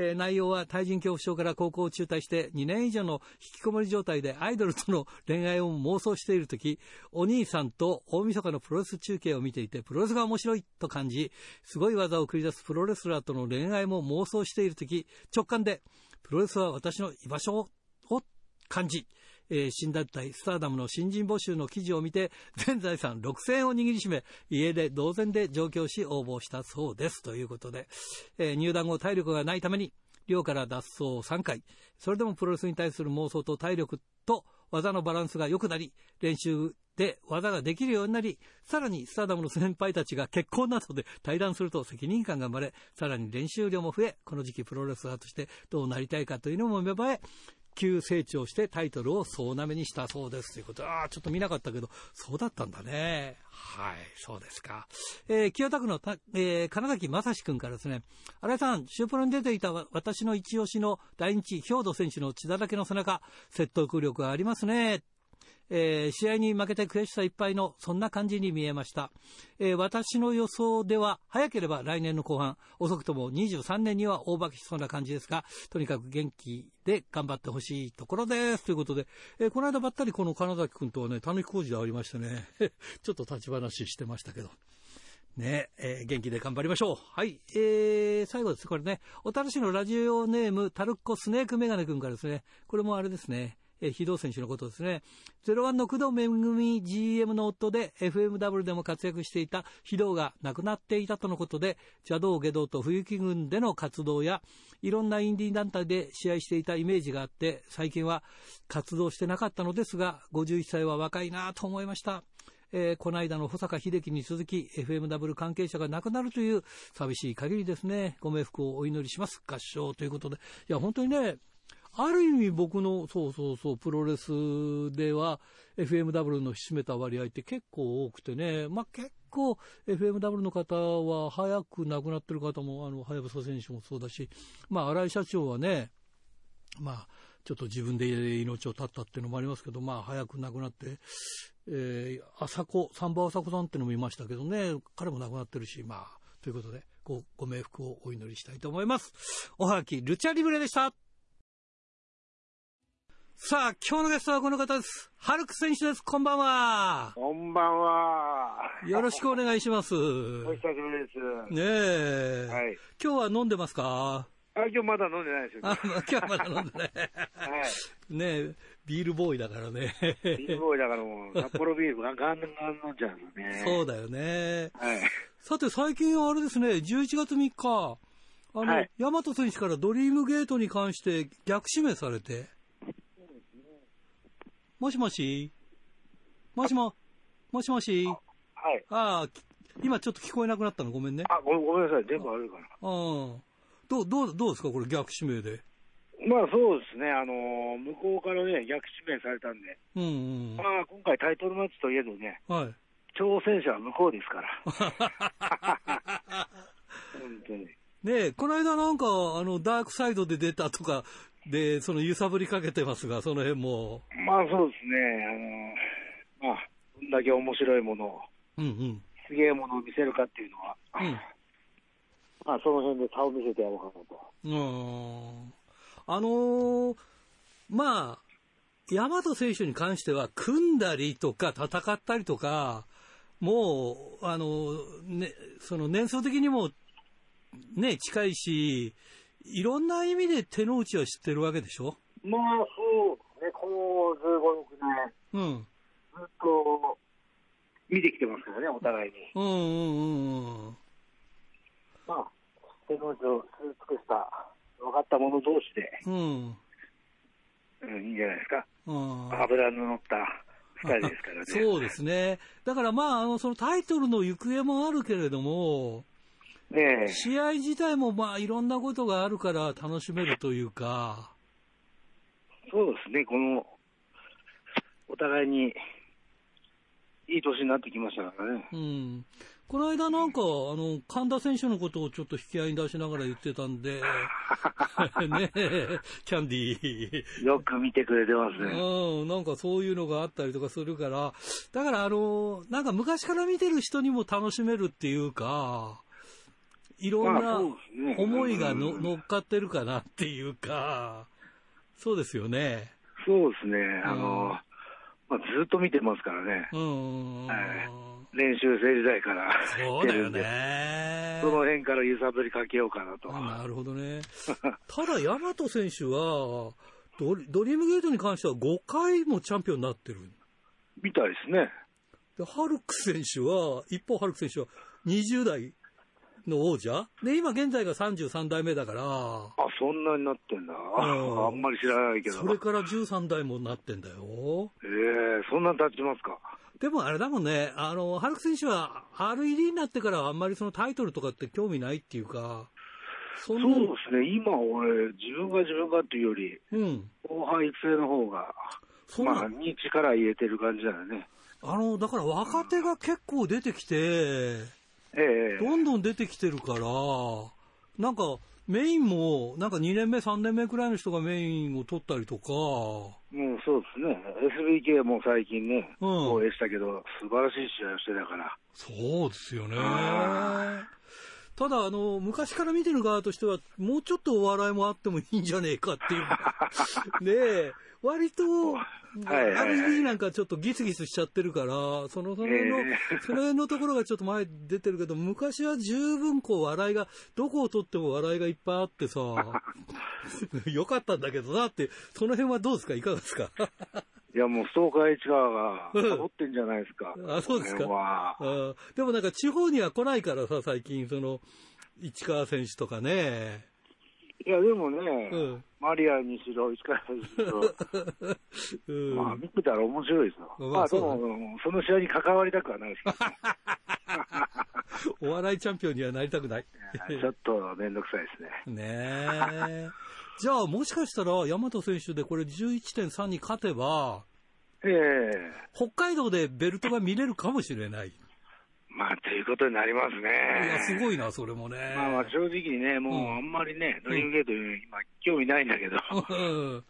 えー、内容は対人恐怖症から高校を中退して2年以上の引きこもり状態でアイドルとの恋愛を妄想している時、お兄さんと大晦日のプロレス中継を見ていて、プロレスが面白いと感じ、すごい技を繰り出すプロレスラーとの恋愛も妄想している時、直感で、プロレスは私の居場所を感じ、えー、新団体スターダムの新人募集の記事を見て、全財産6000円を握りしめ、家で同然で上京し応募したそうです。ということで、えー、入団後体力がないために、寮から脱走3回、それでもプロレスに対する妄想と体力と技のバランスが良くなり、練習で技ができるようになり、さらにスターダムの先輩たちが結婚などで対談すると責任感が生まれ、さらに練習量も増え、この時期プロレスラーとしてどうなりたいかというのも芽生え、急成長してタイトルを総なめにしたそうですということああ、ちょっと見なかったけど、そうだったんだね。はい、そうですか。えー、清田区のた、えー、金崎正史君からですね、新井さん、シュープロに出ていた私の一押しの第日、兵頭選手の血だらけの背中、説得力がありますね。えー、試合に負けて悔しさいっぱいの、そんな感じに見えました。えー、私の予想では、早ければ来年の後半、遅くとも23年には大化けしそうな感じですが、とにかく元気で頑張ってほしいところです。ということで、えー、この間ばったりこの金崎君とはね、たぬき工事でありましてね、ちょっと立ち話してましたけど。ねえー、元気で頑張りましょう。はい。えー、最後です。これね、小樽市のラジオネーム、タルッコスネークメガネ君からですね、これもあれですね、えー、非道選手のことですね。01の工藤めぐみ GM の夫で FMW でも活躍していた非道が亡くなっていたとのことで、邪道下道と冬木軍での活動や、いろんなインディー団体で試合していたイメージがあって、最近は活動してなかったのですが、51歳は若いなと思いました。えー、この間の保坂秀樹に続き FMW 関係者が亡くなるという寂しい限りですね。ご冥福をお祈りします。合唱ということで。いや、本当にね、ある意味僕の、そうそうそう、プロレスでは FMW の占めた割合って結構多くてね、まあ結構 FMW の方は早く亡くなってる方も、あの、はやぶさ選手もそうだし、まあ荒井社長はね、まあ、ちょっと自分で命を絶ったっていうのもありますけど、まあ早く亡くなって、えー、朝子、サンバ朝子さんっていうのもいましたけどね、彼も亡くなってるし、まあ、ということで、ご、ご冥福をお祈りしたいと思います。おはがき、ルチャリブレでした。さあ、今日のゲストはこの方です。ハルク選手です。こんばんは。こんばんは。よろしくお願いします。お久しぶりです。ねえ。はい。今日は飲んでますか？あ、今日まだ飲んでないですよ。あ、今日はまだ飲んでない。はい。ねえ、ビールボーイだからね。ビールボーイだからもう、札幌ビールガンガンガン飲んじゃうのね。そうだよね。はい。さて、最近あれですね、11月3日、あの、はい、大和選手からドリームゲートに関して逆指名されて、もしもし？もしも、もしもし？はい。ああ、今ちょっと聞こえなくなったの？ごめんね。あ、ごごめんなさい。電波悪いかな。ああ。どう、どう、どうですか？これ逆指名で。まあそうですね。あのー、向こうからね、逆指名されたんで。うんうん。まあ今回タイトルマッチといえどね。はい。挑戦者は向こうですから。本当に。ねえ、この間なんか、あの、ダークサイドで出たとか、で、その揺さぶりかけてますが、その辺も。まあそうですね、あの、まあ、どんだけ面白いものを、うんうん、すげえものを見せるかっていうのは、うん、まあその辺で差を見せてやろうかなと。うん。あのー、まあ、大和選手に関しては、組んだりとか戦ったりとか、もう、あの、ね、その年層的にも、ね、近いし、いろんな意味で手の内は知ってるわけでしょ？まあ、そうね、この15、6年、うん、ずっと見てきてますからね、お互いに。うんうんうんうん。まあ、手の内を知り尽くした、分かった者同士で、うん、うん、いいんじゃないですか。うん、油の乗ったですからね。そうですね。だからまあ、あの、そのタイトルの行方もあるけれども、ね試合自体もまあいろんなことがあるから楽しめるというか。そうですね、この、お互いにいい年になってきましたからね。うん。この間なんか、あの、神田選手のことをちょっと引き合いに出しながら言ってたんで、ねキャンディー。よく見てくれてますね。うん、なんかそういうのがあったりとかするから、だからあの、なんか昔から見てる人にも楽しめるっていうか、いろんな思いがの、乗っかってるかなっていうか、そうですよね。そうですね。あの、まあ、ずっと見てますからね。うん、練習生時代からそうだよね。その辺から揺さぶりかけようかなと。なるほどね。ただ、大和選手は、ドリドリームゲートに関しては5回もチャンピオンになってる。みたいですね。で、ハルク選手は、一方ハルク選手は20代の王者？で、今現在が33代目だから。あ、そんなになってんだ。あんまり知らないけど。それから13代もなってんだよ。ええー、そんな経ちますか？でもあれだもんね、あの、ハルク選手は RED になってからあんまりそのタイトルとかって興味ないっていうか、そそうですね、今俺、自分が自分がっていうより、うん、後輩育成の方が、まあ、に力入れてる感じだよね。あの、だから若手が結構出てきて、ええどんどん出てきてるから、なんか、メインも、なんか2年目、3年目くらいの人がメインを取ったりとか。うん、そうですね。SBK も最近ね、うん、応援したけど、素晴らしい試合をしてたから。そうですよね。ただ、あの、昔から見てる側としては、もうちょっとお笑いもあってもいいんじゃねえかっていう。ねえ、割と、はいはい、RG なんかちょっとギスギスしちゃってるから、その、その、えー、その辺のところがちょっと前出てるけど、昔は十分こう笑いが、どこをとっても笑いがいっぱいあってさ、よかったんだけどなって、その辺はどうですか？いかがですか？いや、もう、ストーカー市川が、サボってんじゃないですか。あ、そうですか？でもなんか、地方には来ないからさ、最近、その、市川選手とかね。いや、でもね、うん、マリアにしろ、石川にしろ、うん、まあ、見てたら面白いですよ。まあ、まあ、でも、その試合に関わりたくはないですけど、ね、お笑いチャンピオンにはなりたくない。ちょっとめんどくさいですね。ねえ。じゃあ、もしかしたら、大和選手でこれ11.3に勝てば、ええー、北海道でベルトが見れるかもしれない。まあ、ということになりますね。いや、すごいな、それもね。まあまあ、正直にね、もうあんまりね、ドリームゲートに今、興味ないんだけど。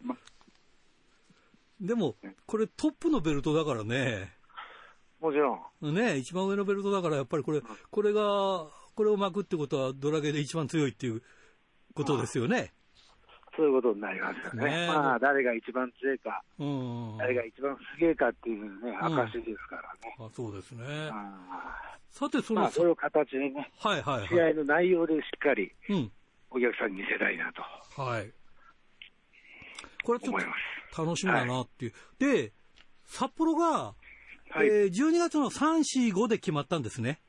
ま、でも、これトップのベルトだからね。もちろん。ね、一番上のベルトだから、やっぱりこれ、これが、これを巻くってことは、ドラゲーで一番強いっていうことですよね。そういうことになりますよね。ねまあ、誰が一番強いか、うん、誰が一番すげえかっていうね、証ですからね。あそうですね。さて、その、まあ、それを形でね、はいはい、はい、試合の内容でしっかり、お客さんに見せたいなと。はい。これちょっと楽しみだなっていう。はい、で、札幌が、はい、えー、12月の3、4、5で決まったんですね。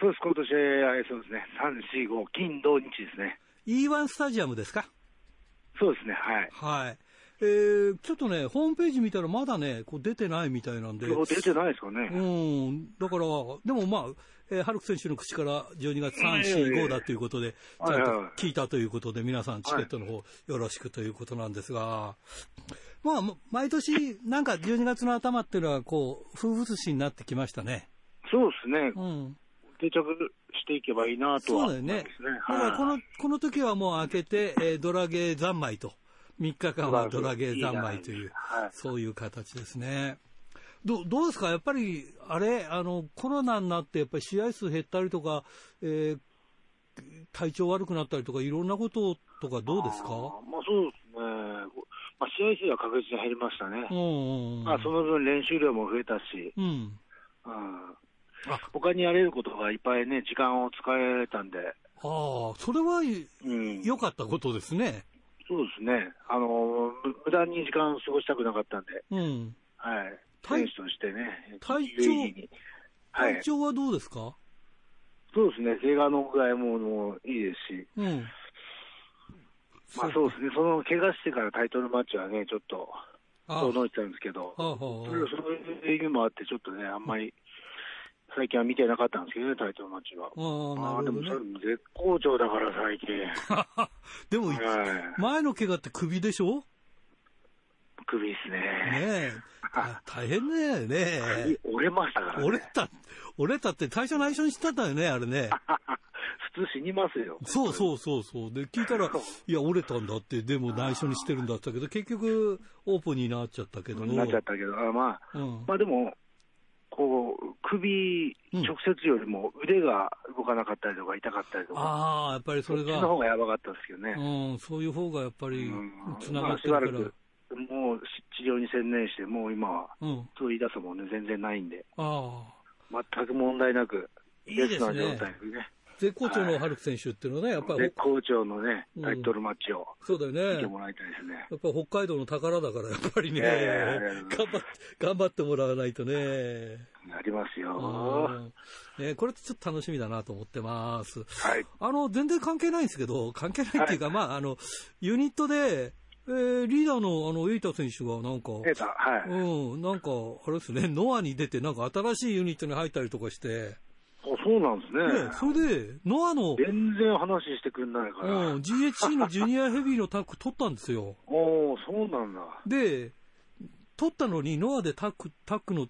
そうです、今年、そうですね、3、4、5、金、土、日ですね。E1 スタジアムですか？そうですね、はい。はい。えー、ちょっとね、ホームページ見たらまだね、こう出てないみたいなんで。出てないですかね。うん。だから、でもまあ、えー、ハルク選手の口から12月3、4、5だということで、ちゃんと聞いたということで、皆さんチケットの方よろしくということなんですが、まあ、毎年、なんか12月の頭っていうのは、こう、風物詩になってきましたね。そうですね。うん。定着していけばいいなとは、ね、そうだよね。だからこの、この時はもう開けて、えー、ドラゲー三昧と。3日間はドラゲー三昧という、はい、そういう形ですね。どどうですか？やっぱり、あれ、あの、コロナになって、やっぱり試合数減ったりとか、えー、体調悪くなったりとか、いろんなこととかどうですか？まあそうですね。まあ、試合数は確実に減りましたね。うんまあ、その分練習量も増えたし、うん。うん他にやれることがいっぱいね、時間を使えたんで。ああ、それは良、うん、かったことですね。そうですね。あの、無駄に時間過ごしたくなかったんで。うん。はい。選手としてね。体調、体調はどうですか？そうですね。怪我の具合ももいいですし。うん。まあそうですね。その怪我してからタイトルマッチはね、ちょっと、そう思ってたんですけど、それそういう意味もあって、ちょっとね、あんまり、最近は見てなかったんですけどね、タイトルマッチは。ああ、でもそれ絶好調だから、最近。でも、前の怪我って首でしょ？首ですね。ねえ。大変だよね。折れましたから、ね、折れた、折れたって最初内緒にしてたよね、あれね。普通死にますよ。そうそうそうそう。で、聞いたら、いや、折れたんだって、でも内緒にしてるんだったけど、結局、オープンになっちゃったけどなっちゃったけど、あまあ、うん、まあでも、こう、首直接よりも腕が動かなかったりとか痛かったりとか。ああ、やっぱりそれが。そっちの方がやばかったですけどね。うん、そういう方がやっぱり、つながってるから、まあ、もう治療に専念して、もう今は、うん、そう言い出すもんね、全然ないんで。ああ。全く問題なく、いいですね。状態でね。絶好調のハルク選手っていうのはね、やっぱり。絶好調のね、タイトルマッチを、そうだよね。見てもらいたいですね。やっぱ北海道の宝だから、やっぱりね、頑張って、頑張ってもらわないとね。なりますよ。ね、これちょっと楽しみだなと思ってます。はい。あの、全然関係ないんですけど、関係ないっていうか、はい、まあ、あの、ユニットで、えー、リーダーのあの、エイタ選手がなんか、エイタ、はい。うん、なんか、あれですね、ノアに出て、なんか新しいユニットに入ったりとかして、あ、そうなんですね。ねそれで、ノアの、全然話してくんないから。うん、GHC のジュニアヘビーのタッグ取ったんですよ。おおそうなんだ。で、取ったのに、ノアでタッグ、タッグの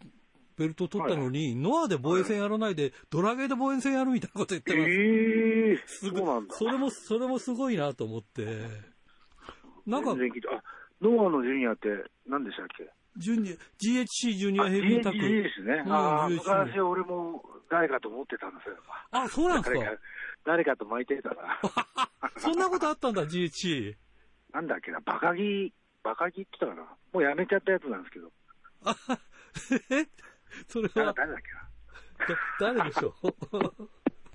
ベルト取ったのに、はい、ノアで防衛戦やらないで、はい、ドラゲーで防衛戦やるみたいなこと言ってます。ええー、すごい。そうなんだ。それも、それもすごいなと思って。なんか、あ、ノアのジュニアって何でしたっけ？ジュニア、GHC ジュニアヘビータッグ。GHC ですね。うん、ああ、昔俺も誰かと思ってたんですよ。あ、そうなんですか？誰かと巻いてたら。そんなことあったんだ、GHC。なんだっけな、バカギ、バカギって言ったかな。もうやめちゃったやつなんですけど。あ、え？それは。誰だっけな。誰でしょう？バ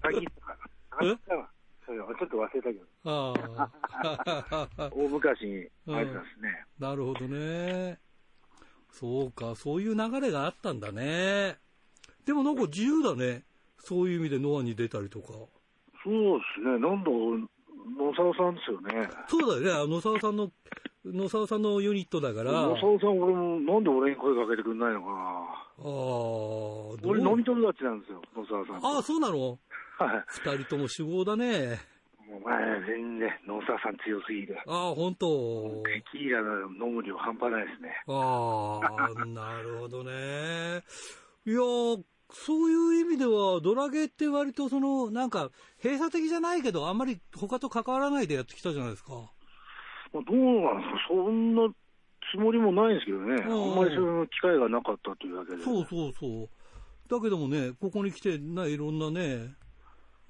カギとかな。えちょっと忘れたけど。ああ。大昔にあいつですね、うん。なるほどね。そうか、そういう流れがあったんだね。でもなんか自由だね。そういう意味でノアに出たりとか。そうですね。なんだ、野沢さんですよね。そうだよね。野沢さんの、野沢さんのユニットだから。野沢さん、俺も、なんで俺に声かけてくんないのかな。ああ。俺飲み友達なんですよ、野沢さん。ああ、そうなの？はい。二人とも主語だね。お前、全然、野沢さん強すぎる。ああ、本当。テキーラの飲む量半端ないですね。ああ、なるほどね。いやそういう意味では、ドラゲーって割とその、なんか、閉鎖的じゃないけど、あんまり他と関わらないでやってきたじゃないですか。まあ、どうなんですか、そんなつもりもないんですけどね、あんまりその機会がなかったというだけで。そうそうそう。だけどもね、ここに来て、いろんなね、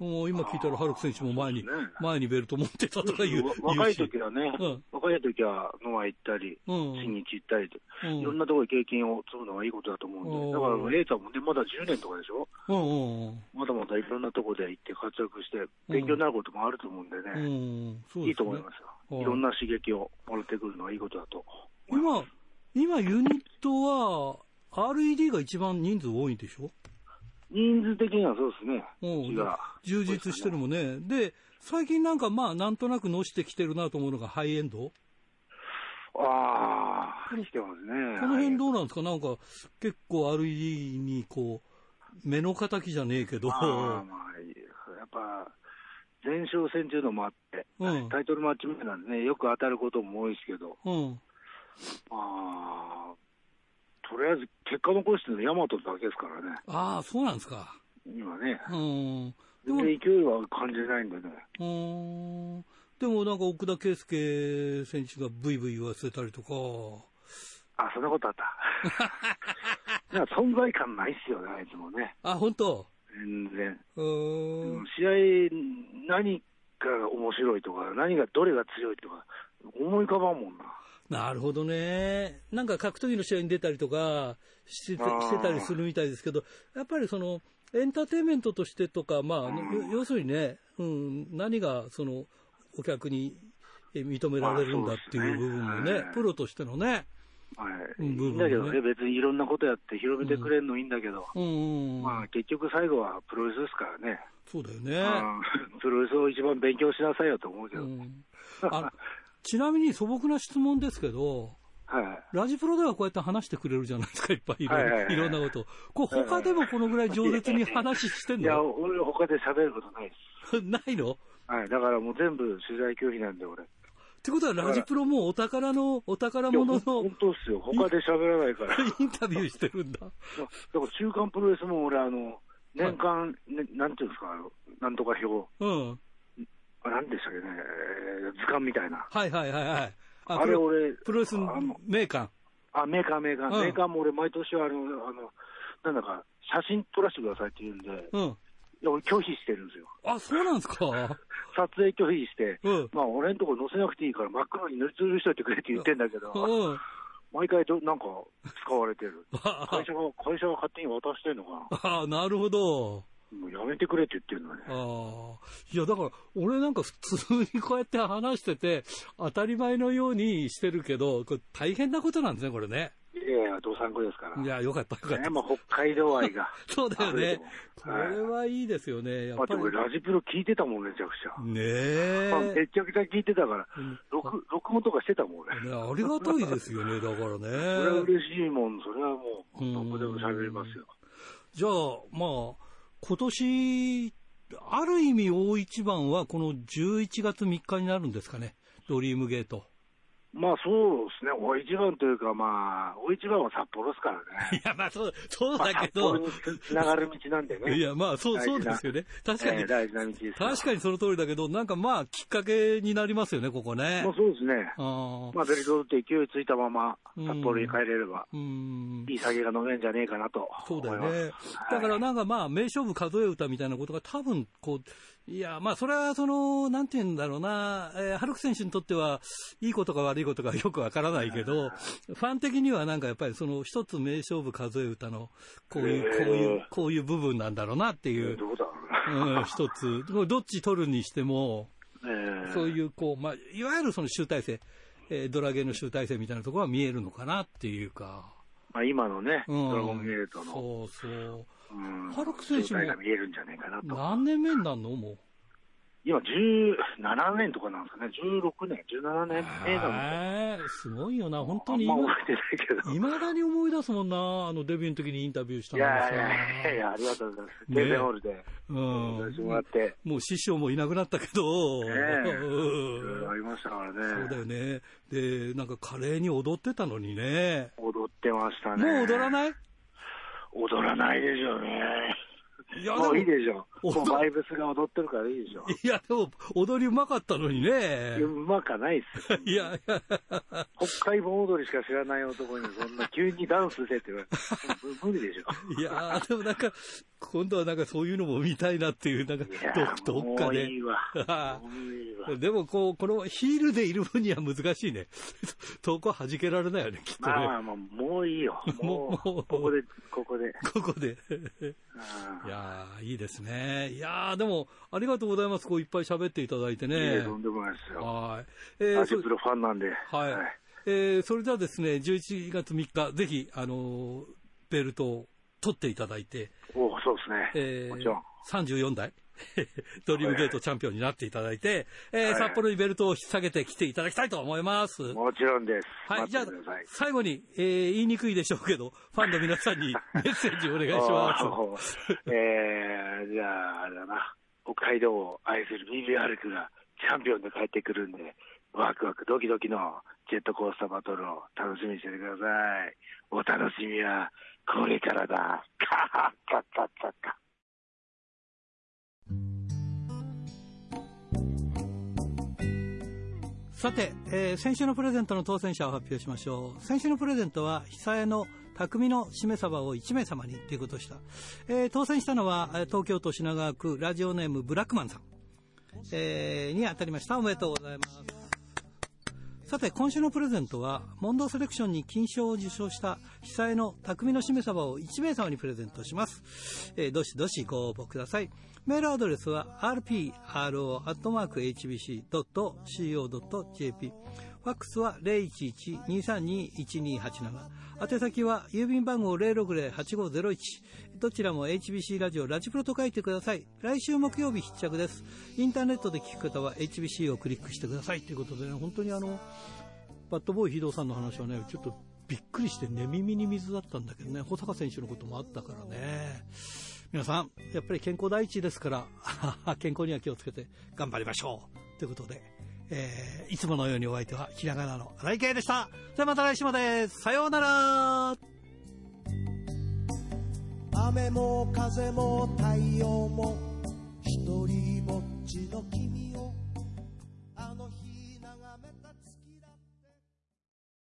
もう今聞いたら、ハルク選手も前に、ね、前にベルト持ってたとかいう。若い時はね、うん、若い時はノア行ったり、うん、新日行ったりと、うん、いろんなところで経験を積むのがいいことだと思うんで、だから、エイタもね、まだ10年とかでしょ、うまだまだいろんなところで行って活躍して、勉強になることもあると思うんでね。いいと思いますよ。いろんな刺激をもらってくるのはいいことだと。今、今ユニットは、RED が一番人数多いんでしょ？人数的にはそうですね。充実してるもんね。で、最近なんかまあ、なんとなくのしてきてるなと思うのがハイエンド？ああ、来てますね。この辺どうなんですか？なんか、結構 RED にこう、目の敵じゃねえけど。あまあ、やっぱ、前哨戦っていうのもあって、うん、タイトルマッチ目なんでね、よく当たることも多いですけど、うん、あとりあえず結果残してるのヤマトだけですからね。ああ、そうなんですか。今ね。うん。でも勢いは感じないんでね。うん。でもなんか奥田圭佑選手がブイブイ言わせたりとか。あ、そんなことあった。な存在感ないっすよね、あいつもね。あ、本当？全然。うん。試合、何が面白いとか、何が、どれが強いとか、思い浮かばんもんな。なるほどね。なんか格闘技の試合に出たりとかしてしてたりするみたいですけど、やっぱりその、エンターテインメントとしてとか、まあ、要するにね、うん、何がその、お客に認められるんだっていう部分もね、プロとしてのね、はい、いいんだけどね、別にいろんなことやって広めてくれるのいいんだけど、うんまあ、結局最後はプロレスですからね。そうだよね。プロレスを一番勉強しなさいよと思うけど、うん、あちなみに素朴な質問ですけど、はい、ラジプロではこうやって話してくれるじゃないですか、いっぱいいろ,、いろんなこと。こう他でもこのぐらい饒舌に話してんの？いや、俺他で喋ることないです。ないの？はい、だからもう全部取材拒否なんで、俺。ってことは、ラジプロもお宝の、お宝物の。本当っすよ。他で喋らないから。インタビューしてるんだ。だから、週刊プロレスも俺、あの、年間、ね、なんていうんですか、なんとか表。うん。あ、なんでしたっけね、図鑑みたいな。はいはいはいはい。ああれ俺、プロレスメーカー。あ、メーカーメーカー。うん、メーカーも俺毎年あの、あの、なんだか、写真撮らせてくださいって言うんで、うん。いや、俺拒否してるんですよ。あ、そうなんですか？撮影拒否して、うん、まあ俺んとこ載せなくていいから真っ黒に塗りつぶしといてくれって言ってんだけど、うん、毎回どなんか使われてる。会社が、会社が勝手に渡してんのかな。ああ、なるほど。もうやめてくれって言ってるのね。ああ。いや、だから、俺なんか普通にこうやって話してて、当たり前のようにしてるけど、これ大変なことなんですね、これね。いやいや、道産子ですから。いや、よかった、よかった。ね、まあ、北海道愛が。そうだよね。これはいいですよね。やっぱり。俺、ラジプロ聞いてたもん、めちゃくちゃ。ねえ、まあ。めちゃくちゃ聞いてたから、録録音とかしてたもん、俺。ね、ありがたいですよね、だからね。それは嬉しいもん、それはもう、どこでも喋りますよ。じゃあ、まあ、今年、ある意味大一番はこの11月3日になるんですかね、ドリームゲート。まあそうですね、大一番というか、まあ、大一番は札幌ですからね。いや、まあそう、そうだけど。まあ、札幌につながる道なんでね。いや、まあそう、そうですよね。確かに、えー、大事な道です確かにその通りだけど、なんかまあ、きっかけになりますよね、ここね。まあそうですね。あまあ、ベルトって勢いついたまま、札幌に帰れれば、うん、いい酒が飲めんじゃねえかなとそうだよね。だからなんかまあ、名勝負数え歌みたいなことが多分、こう、いや、まあ、それは、その、なんて言うんだろうな、えー、ハルク選手にとっては、いいことか悪いことかよくわからないけど、ファン的にはなんかやっぱりその一つ名勝負数え歌の、こういう、こういう、こういう部分なんだろうなっていう、うん、一つ、どっち取るにしても、そういう、こう、まあ、いわゆるその集大成、えー、ドラゲーの集大成みたいなところは見えるのかなっていうか。まあ、今のね、うん、ドラゴンゲートの。そうそう。ハルク選手も何年目になるのもう？今17年とかなんですかね、16年、17年目なんですすごいよな、本当に今。いけど。いまだに思い出すもんな、あのデビューの時にインタビューしたのいやいやいや、ありがとうございます。ゲーゼホールで。うん。もらって。もう師匠もいなくなったけど。ねえ。うん。ありましたからね。そうだよね。で、なんか華麗に踊ってたのにね。踊ってましたね。もう踊らない？踊らないでしょうね。いや、もういいでしょ。もうバイブスが踊ってるからいいでしょ。いや、でも、踊りうまかったのにね。うまかないっすよ。いや、いや。北海盆踊りしか知らない男に、そんな急にダンスせって言われ無理でしょ。いやでもなんか、今度はなんかそういうのも見たいなっていう、なんかど、どっかで。いいわ。でも、こう、このヒールでいる分には難しいね。遠くは弾けられないよね、きっとね。まあまあ、もういいよ。もう、ここで、ここで。ここで。いやいいですね。いやでも、ありがとうございます。こういっぱい喋っていただいてね。いえ、とんでもないですよ。はい。えー、アジプロファンなんで。はい。はい、えー、それではですね、11月3日、ぜひ、あのー、ベルトを取っていただいて。おそうですね。えー、もちろん。34代 ドリームゲートチャンピオンになっていただいて、えー、札幌にベルトを引っ提げて来ていただきたいと思います。もちろんです。はい、じゃあ、最後に、えー、言いにくいでしょうけど、ファンの皆さんに メッセージお願いします。えー、じゃあ、あれだな、北海道を愛する BBR クがチャンピオンで帰ってくるんで、ワクワクドキドキのジェットコースターバトルを楽しみにしててください。お楽しみはこれからだ。カハッカッカッカッカ。さて、えー、先週のプレゼントの当選者を発表しましょう。先週のプレゼントは、久江の匠のしめ鯖を1名様にということでした。えー、当選したのは、東京都品川区ラジオネームブラックマンさん、えー、に当たりました。おめでとうございます。さて、今週のプレゼントは、モンドセレクションに金賞を受賞した久江の匠のしめ鯖を1名様にプレゼントします。えー、どしどしご応募ください。メールアドレスは rpro.hbc.co.jp ファックスは011-232-1287。宛先は郵便番号060-8501。どちらも HBC ラジオラジプロと書いてください。来週木曜日必着です。インターネットで聞く方は HBC をクリックしてください。ということでね、本当にあの、バットボーイヒドさんの話はね、ちょっとびっくりして寝耳に水だったんだけどね、保坂選手のこともあったからね。皆さん、やっぱり健康第一ですから、健康には気をつけて頑張りましょう。ということで、えー、いつものようにお相手はひらがなの荒井圭でした。それまた来週まで。さようなら。雨も風も太陽も一人ぼっちの君